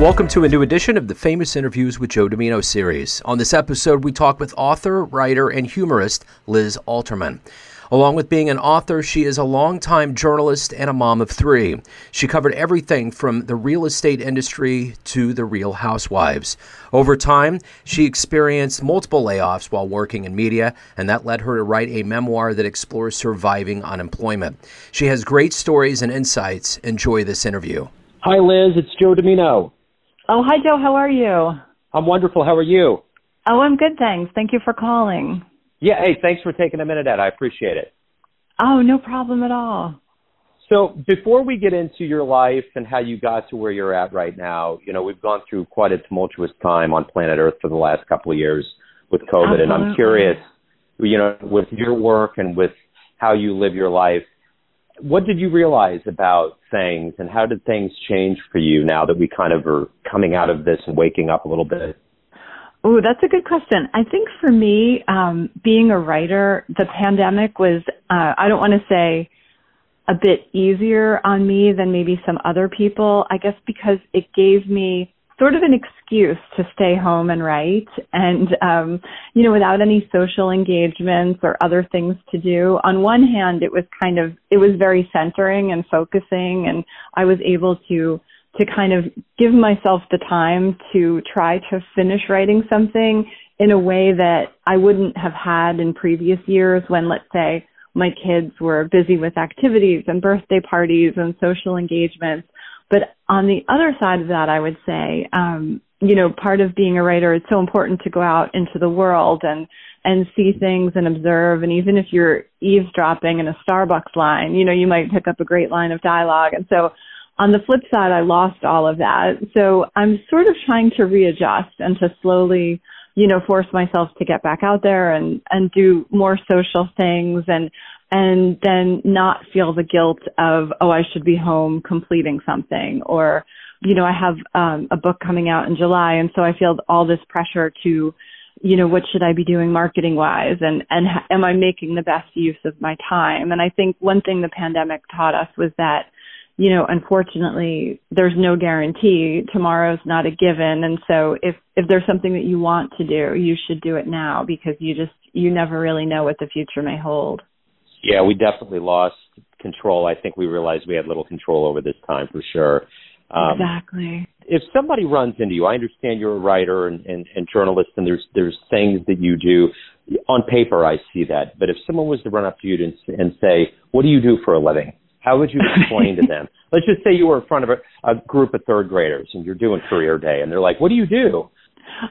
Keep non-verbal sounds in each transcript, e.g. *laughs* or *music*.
Welcome to a new edition of the Famous Interviews with Joe Dimino series. On this episode, we talk with author, writer, and humorist Liz Alterman. Along with being an author, she is a longtime journalist and a mom of three. She covered everything from the real estate industry to the real housewives. Over time, she experienced multiple layoffs while working in media, and that led her to write a memoir that explores surviving unemployment. She has great stories and insights. Enjoy this interview. Hi, Liz. It's Joe Dimino. Oh, hi, Joe. How are you? I'm wonderful. How are you? Oh, I'm good, thanks. Thank you for calling. Yeah, hey, thanks for taking a minute, Ed. I appreciate it. Oh, no problem at all. So, before we get into your life and how you got to where you're at right now, you know, we've gone through quite a tumultuous time on planet Earth for the last couple of years with COVID, Absolutely. and I'm curious, you know, with your work and with how you live your life, what did you realize about things and how did things change for you now that we kind of are coming out of this and waking up a little bit? Oh, that's a good question. I think for me, um, being a writer, the pandemic was, uh, I don't want to say a bit easier on me than maybe some other people. I guess because it gave me sort of an excuse to stay home and write. And um you know without any social engagements or other things to do on one hand it was kind of it was very centering and focusing and i was able to to kind of give myself the time to try to finish writing something in a way that i wouldn't have had in previous years when let's say my kids were busy with activities and birthday parties and social engagements but on the other side of that, I would say, um, you know, part of being a writer, it's so important to go out into the world and, and see things and observe. And even if you're eavesdropping in a Starbucks line, you know, you might pick up a great line of dialogue. And so on the flip side, I lost all of that. So I'm sort of trying to readjust and to slowly, you know, force myself to get back out there and, and do more social things and, and then not feel the guilt of, oh, I should be home completing something or, you know, I have um, a book coming out in July. And so I feel all this pressure to, you know, what should I be doing marketing wise? And, and am I making the best use of my time? And I think one thing the pandemic taught us was that, you know, unfortunately, there's no guarantee. Tomorrow's not a given. And so if, if there's something that you want to do, you should do it now because you just, you never really know what the future may hold. Yeah, we definitely lost control. I think we realized we had little control over this time for sure. Um, exactly. If somebody runs into you, I understand you're a writer and, and, and journalist, and there's there's things that you do. On paper, I see that. But if someone was to run up to you and, and say, "What do you do for a living?" How would you explain to them? *laughs* Let's just say you were in front of a, a group of third graders and you're doing career day, and they're like, "What do you do?"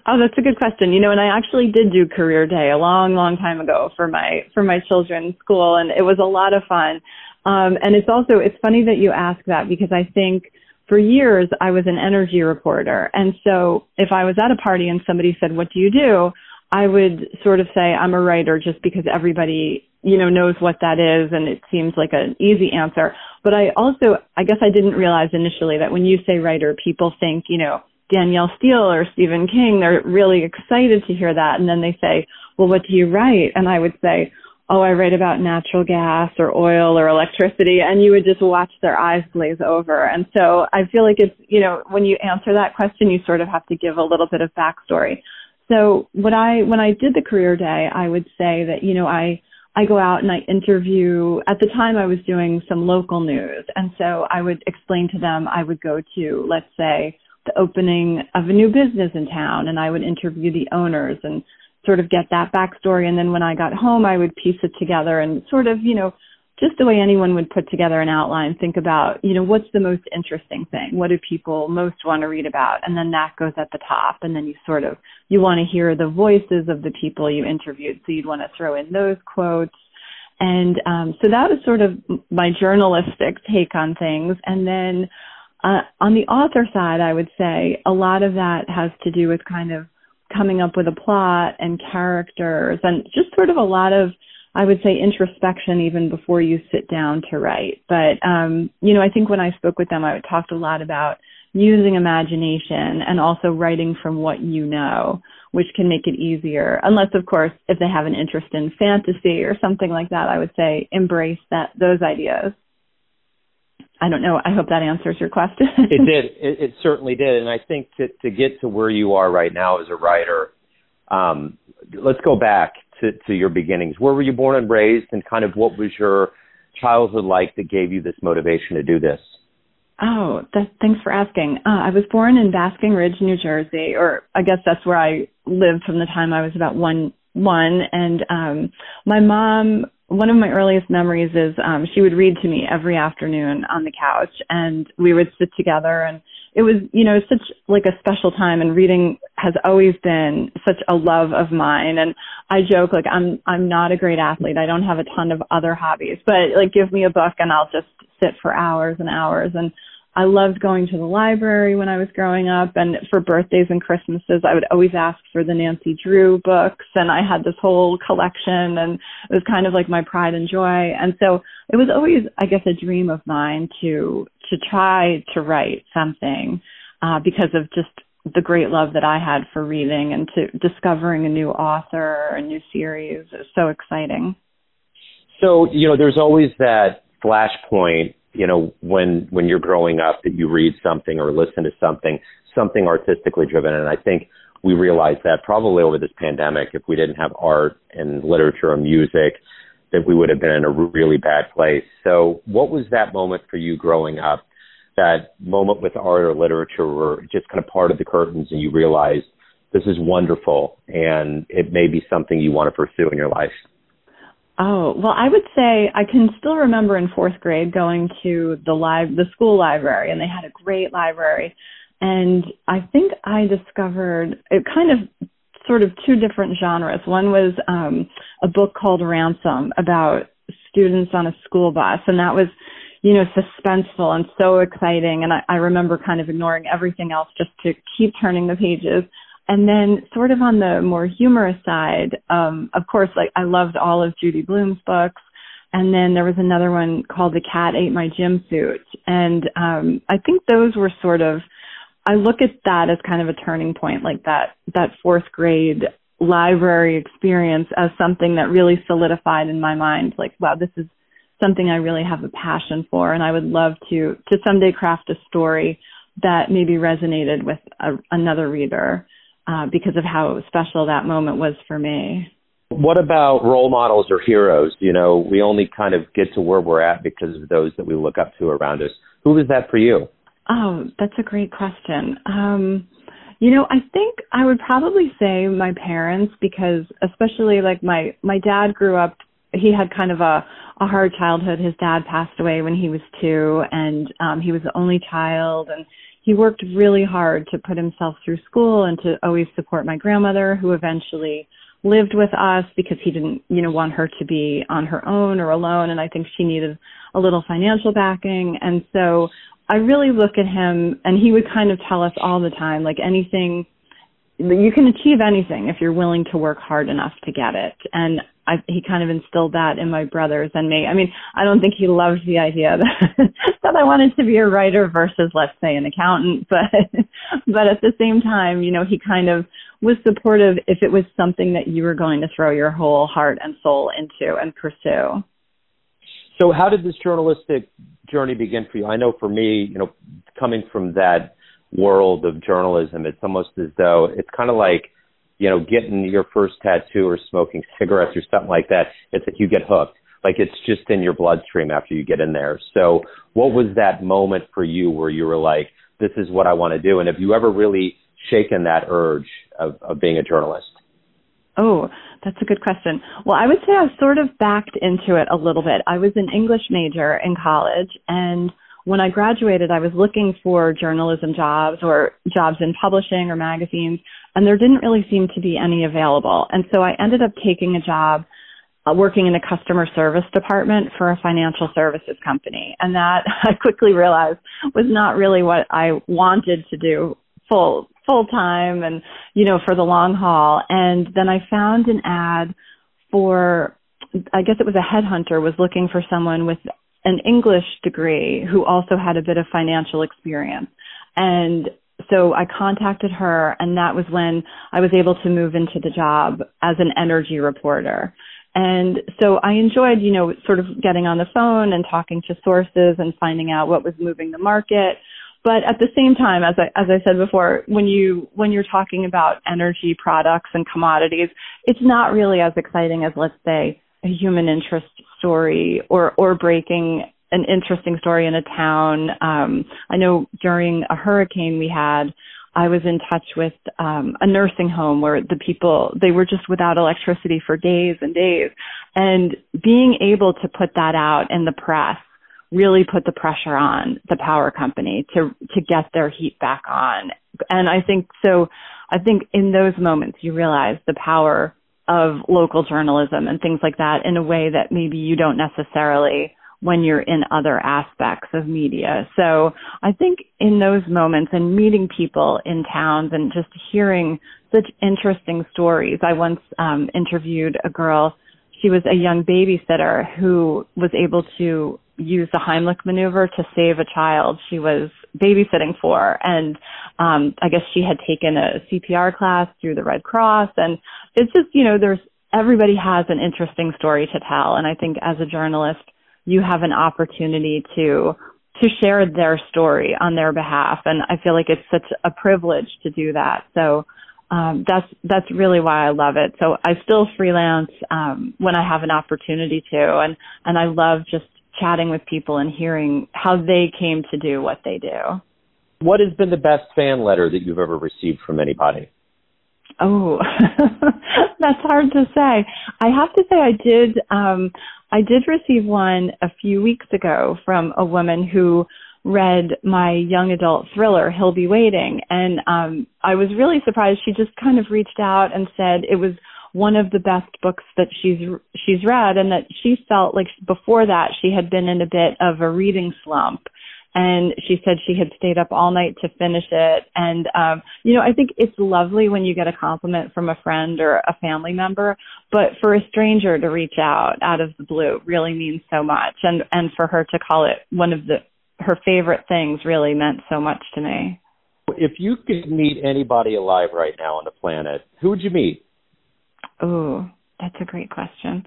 Oh, that's a good question. You know, and I actually did do career day a long, long time ago for my for my children's school, and it was a lot of fun. Um, and it's also it's funny that you ask that because I think for years I was an energy reporter, and so if I was at a party and somebody said, "What do you do?" I would sort of say I'm a writer just because everybody you know knows what that is and it seems like an easy answer but i also i guess i didn't realize initially that when you say writer people think you know Danielle Steel or Stephen King, they're really excited to hear that. And then they say, well, what do you write? And I would say, oh, I write about natural gas or oil or electricity. And you would just watch their eyes glaze over. And so I feel like it's, you know, when you answer that question, you sort of have to give a little bit of backstory. So what I, when I did the career day, I would say that, you know, I, I go out and I interview. At the time, I was doing some local news. And so I would explain to them, I would go to, let's say, the opening of a new business in town and I would interview the owners and sort of get that backstory. And then when I got home, I would piece it together and sort of, you know, just the way anyone would put together an outline, think about, you know, what's the most interesting thing? What do people most want to read about? And then that goes at the top. And then you sort of, you want to hear the voices of the people you interviewed. So you'd want to throw in those quotes. And um, so that was sort of my journalistic take on things. And then uh, on the author side, I would say a lot of that has to do with kind of coming up with a plot and characters and just sort of a lot of, I would say, introspection even before you sit down to write. But, um, you know, I think when I spoke with them, I talked a lot about using imagination and also writing from what you know, which can make it easier. Unless, of course, if they have an interest in fantasy or something like that, I would say embrace that, those ideas. I don't know. I hope that answers your question. it did. It, it, certainly did. And I think to, to get to where you are right now as a writer, um, let's go back to, to your beginnings. Where were you born and raised, and kind of what was your childhood like that gave you this motivation to do this? Oh, that, thanks for asking. Uh, I was born in Basking Ridge, New Jersey, or I guess that's where I lived from the time I was about one one. And um, my mom, one of my earliest memories is um, she would read to me every afternoon on the couch, and we would sit together and it was you know such like a special time and reading has always been such a love of mine and i joke like i'm i'm not a great athlete i don't have a ton of other hobbies but like give me a book and i'll just sit for hours and hours and I loved going to the library when I was growing up, and for birthdays and Christmases, I would always ask for the Nancy Drew books, and I had this whole collection, and it was kind of like my pride and joy. And so it was always, I guess, a dream of mine to to try to write something uh, because of just the great love that I had for reading and to discovering a new author, a new series. Was so exciting. So you know, there's always that flashpoint you know, when when you're growing up that you read something or listen to something, something artistically driven. And I think we realized that probably over this pandemic, if we didn't have art and literature and music, that we would have been in a really bad place. So what was that moment for you growing up? That moment with art or literature were just kind of part of the curtains and you realized this is wonderful and it may be something you want to pursue in your life. Oh, well, I would say I can still remember in fourth grade going to the live, the school library, and they had a great library. And I think I discovered it kind of sort of two different genres. One was um, a book called Ransom about students on a school bus, and that was, you know, suspenseful and so exciting. And I, I remember kind of ignoring everything else just to keep turning the pages. And then sort of on the more humorous side, um, of course, like I loved all of Judy Blume's books. And then there was another one called The Cat Ate My Gym Suit. And um, I think those were sort of, I look at that as kind of a turning point, like that, that fourth grade library experience as something that really solidified in my mind, like, wow, this is something I really have a passion for. And I would love to, to someday craft a story that maybe resonated with a, another reader uh, because of how special that moment was for me. What about role models or heroes? You know, we only kind of get to where we're at because of those that we look up to around us. Who was that for you? Oh, that's a great question. Um, you know, I think I would probably say my parents because especially like my my dad grew up he had kind of a a hard childhood. His dad passed away when he was 2 and um he was the only child and he worked really hard to put himself through school and to always support my grandmother who eventually lived with us because he didn't you know want her to be on her own or alone. And I think she needed a little financial backing. And so I really look at him and he would kind of tell us all the time like anything you can achieve anything if you're willing to work hard enough to get it and I, he kind of instilled that in my brothers and me. I mean, I don't think he loved the idea that *laughs* that I wanted to be a writer versus, let's say, an accountant. *laughs* But but at the same time, you know, he kind of was supportive if it was something that you were going to throw your whole heart and soul into and pursue. So, how did this journalistic journey begin for you? I know for me, you know, coming from that world of journalism, it's almost as though it's kind of like you know, getting your first tattoo or smoking cigarettes or something like that, it's like you get hooked. Like it's just in your bloodstream after you get in there. So what was that moment for you where you were like, this is what I want to do? And have you ever really shaken that urge of, of being a journalist? Oh, that's a good question. Well, I would say I sort of backed into it a little bit. I was an English major in college and when I graduated, I was looking for journalism jobs or jobs in publishing or magazines, and there didn't really seem to be any available. And so I ended up taking a job uh, working in a customer service department for a financial services company. And that *laughs* I quickly realized was not really what I wanted to do full full time and you know for the long haul and then I found an ad for I guess it was a headhunter was looking for someone with an English degree who also had a bit of financial experience. And so I contacted her and that was when I was able to move into the job as an energy reporter. And so I enjoyed, you know, sort of getting on the phone and talking to sources and finding out what was moving the market. But at the same time, as I, as I said before, when you, when you're talking about energy products and commodities, it's not really as exciting as, let's say, a human interest story or, or breaking an interesting story in a town. Um, I know during a hurricane we had, I was in touch with um, a nursing home where the people they were just without electricity for days and days, and being able to put that out in the press really put the pressure on the power company to to get their heat back on. And I think so. I think in those moments you realize the power of local journalism and things like that in a way that maybe you don't necessarily when you're in other aspects of media. So I think in those moments and meeting people in towns and just hearing such interesting stories. I once um, interviewed a girl. She was a young babysitter who was able to use the Heimlich maneuver to save a child she was babysitting for. And um, I guess she had taken a CPR class through the Red Cross. And it's just, you know, there's everybody has an interesting story to tell. And I think as a journalist, you have an opportunity to to share their story on their behalf and i feel like it's such a privilege to do that so um, that's that's really why i love it so i still freelance um, when i have an opportunity to and and i love just chatting with people and hearing how they came to do what they do. What has been the best fan letter that you've ever received from anybody? Oh, *laughs* that's hard to say. I have to say I did um I did receive one a few weeks ago from a woman who read my young adult thriller He'll Be Waiting. And um I was really surprised. She just kind of reached out and said it was one of the best books that she's she's read and that she felt like before that she had been in a bit of a reading slump. And she said she had stayed up all night to finish it. And um you know i think it's lovely when you get a compliment from a friend or a family member but for a stranger to reach out out of the blue really means so much. And and for her to call it one of the her favorite things really meant so much to me. If you could meet anybody alive right now on the planet who would you meet oh that's a great question.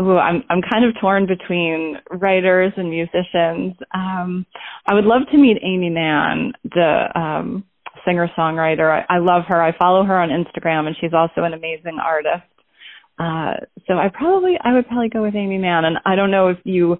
Ooh, I'm I'm kind of torn between writers and musicians. Um, I would love to meet Aimee Mann, the um, singer songwriter. I, I love her. I follow her on Instagram, and she's also an amazing artist. Uh, so I probably I would probably go with Aimee Mann. And I don't know if you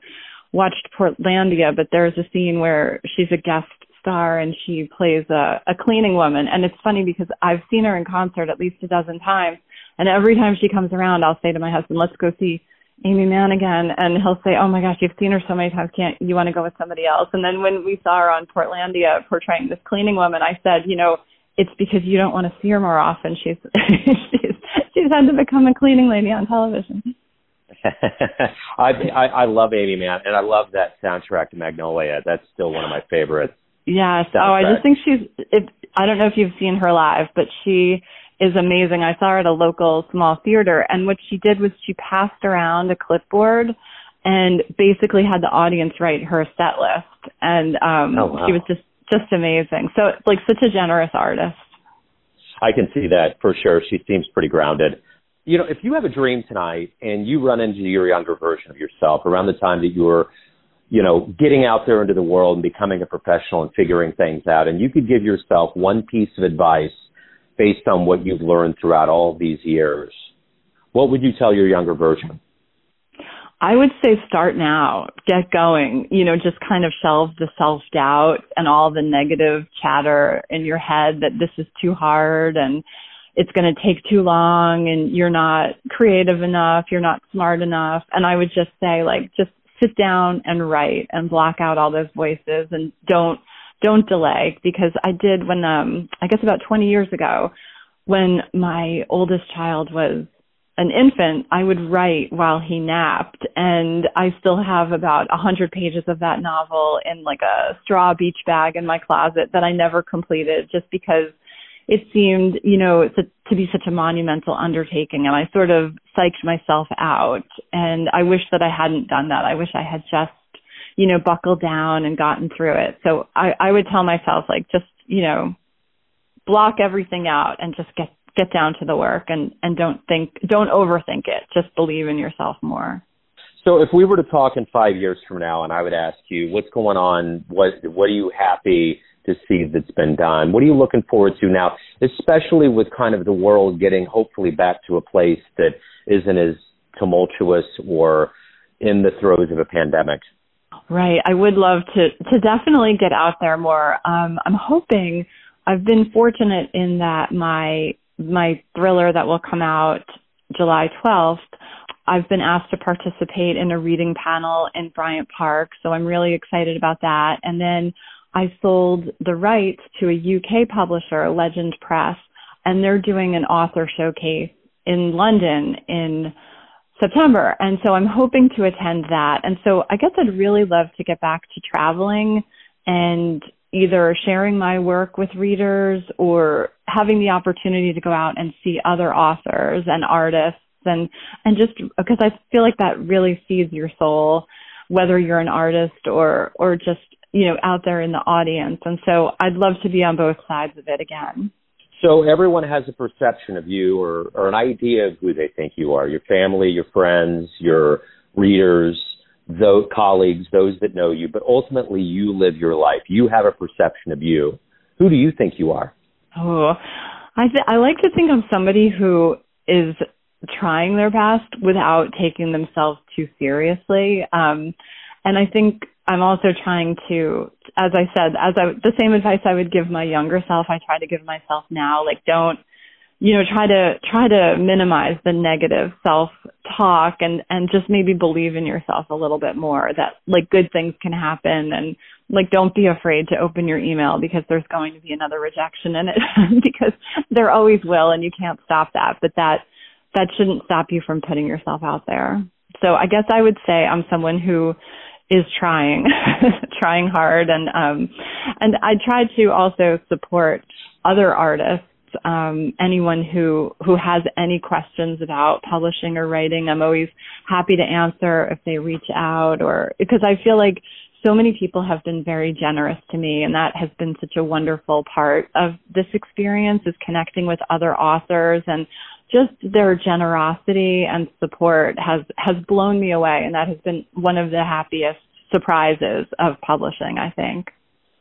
watched Portlandia, but there's a scene where she's a guest star and she plays a, a cleaning woman. And it's funny because I've seen her in concert at least a dozen times and every time she comes around, I'll say to my husband, let's go see Aimee Mann again. And he'll say, oh my gosh, you've seen her so many times. Can't you want to go with somebody else? And then when we saw her on Portlandia portraying this cleaning woman, I said, you know, it's because you don't want to see her more often. She's, *laughs* she's, she's had to become a cleaning lady on television. *laughs* *laughs* I, I I love Aimee Mann, and I love that soundtrack to Magnolia. That's still one of my favorites. Yes. Oh, I just think she's. If I don't know if you've seen her live, but she is amazing. I saw her at a local small theater and what she did was she passed around a clipboard and basically had the audience write her set list and um oh, wow. she was just just amazing. So like such a generous artist. I can see that for sure. She seems pretty grounded. You know, if you have a dream tonight and you run into your younger version of yourself around the time that you were, you know, getting out there into the world and becoming a professional and figuring things out, and you could give yourself one piece of advice based on what you've learned throughout all these years, what would you tell your younger version? I would say start now, get going, you know, just kind of shelve the self doubt and all the negative chatter in your head that this is too hard and it's going to take too long and you're not creative enough, you're not smart enough. And I would just say like, just sit down and write and block out all those voices and don't don't delay because I did when um I guess about 20 years ago when my oldest child was an infant, I would write while he napped and I still have about a hundred pages of that novel in like a straw beach bag in my closet that I never completed just because it seemed, you know, to be such a monumental undertaking and I sort of psyched myself out and I wish that I hadn't done that. I wish I had just you know, buckled down and gotten through it. So I, I would tell myself like just, you know, block everything out and just get get down to the work and and don't think don't overthink it. Just believe in yourself more. So if we were to talk in five years from now, and I would ask you, what's going on? What what are you happy to see that's been done? What are you looking forward to now, especially with kind of the world getting hopefully back to a place that isn't as tumultuous or in the throes of a pandemic? Right. I would love to to definitely get out there more. Um, I'm hoping. I've been fortunate in that my my thriller that will come out July 12th I've been asked to participate in a reading panel in Bryant Park, so I'm really excited about that. And then I sold the rights to a UK publisher, Legend Press, and they're doing an author showcase in London in September. And so I'm hoping to attend that. And so I guess I'd really love to get back to traveling and either sharing my work with readers or having the opportunity to go out and see other authors and artists and and just because I feel like that really feeds your soul, whether you're an artist or or just you know out there in the audience. And so I'd love to be on both sides of it again. So everyone has a perception of you or, or an idea of who they think you are. Your family, your friends, your readers, those colleagues, those that know you, but ultimately you live your life. You have a perception of you. Who do you think you are? Oh, I th- I like to think I'm somebody who is trying their best without taking themselves too seriously. Um, and I think I'm also trying to, as I said, as I, the same advice I would give my younger self, I try to give myself now, like don't, you know, try to, try to minimize the negative self talk and, and just maybe believe in yourself a little bit more that like good things can happen and like don't be afraid to open your email because there's going to be another rejection in it *laughs* because there always will and you can't stop that. But that, that shouldn't stop you from putting yourself out there. So I guess I would say I'm someone who is trying, *laughs* trying hard, and um, and I try to also support other artists. Um, anyone who who has any questions about publishing or writing, I'm always happy to answer if they reach out, or because I feel like so many people have been very generous to me and that has been such a wonderful part of this experience is connecting with other authors and just their generosity and support has has blown me away and that has been one of the happiest surprises of publishing i think.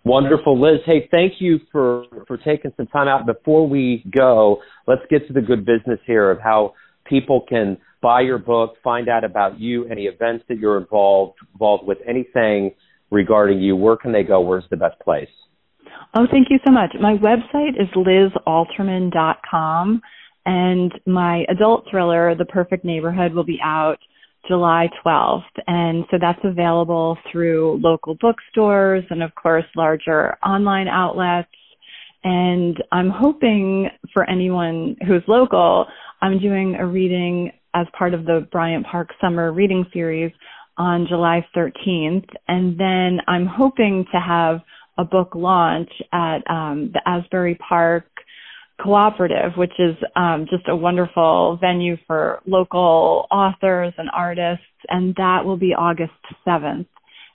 Wonderful. Liz hey thank you for for taking some time out. Before we go let's get to the good business here of how people can buy your book find out about you any events that you're involved involved with anything regarding you. Where can they go? Where's the best place? Oh thank you so much. My website is lizalterman.com and my adult thriller, The Perfect Neighborhood, will be out July 12th. And so that's available through local bookstores and, of course, larger online outlets. And I'm hoping for anyone who's local, I'm doing a reading as part of the Bryant Park Summer Reading Series on July 13th. And then I'm hoping to have a book launch at um, the Asbury Park Cooperative, which is um, just a wonderful venue for local authors and artists, and that will be August 7th.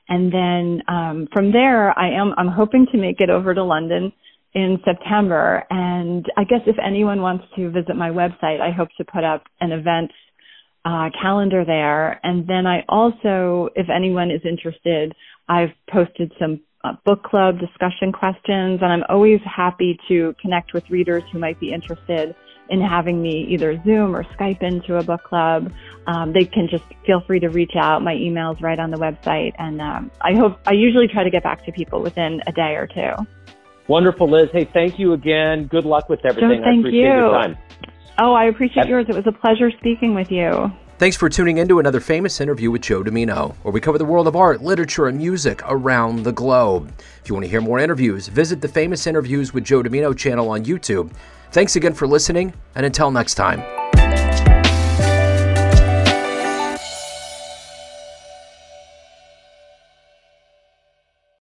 And then um, from there, I am I'm hoping to make it over to London in September. And I guess if anyone wants to visit my website, I hope to put up an event uh, calendar there. And then I also, if anyone is interested, I've posted some uh, book club discussion questions, and I'm always happy to connect with readers who might be interested in having me either Zoom or Skype into a book club. Um, they can just feel free to reach out. My email's right on the website, and um, I hope I usually try to get back to people within a day or two. Wonderful, Liz. Hey, thank you again. Good luck with everything. So thank I appreciate you. your time. Oh, I appreciate yours. It was a pleasure speaking with you. Thanks for tuning in to another famous interview with Joe Dimino, where we cover the world of art, literature, and music around the globe. If you want to hear more interviews, visit the Famous Interviews with Joe Dimino channel on YouTube. Thanks again for listening, and until next time.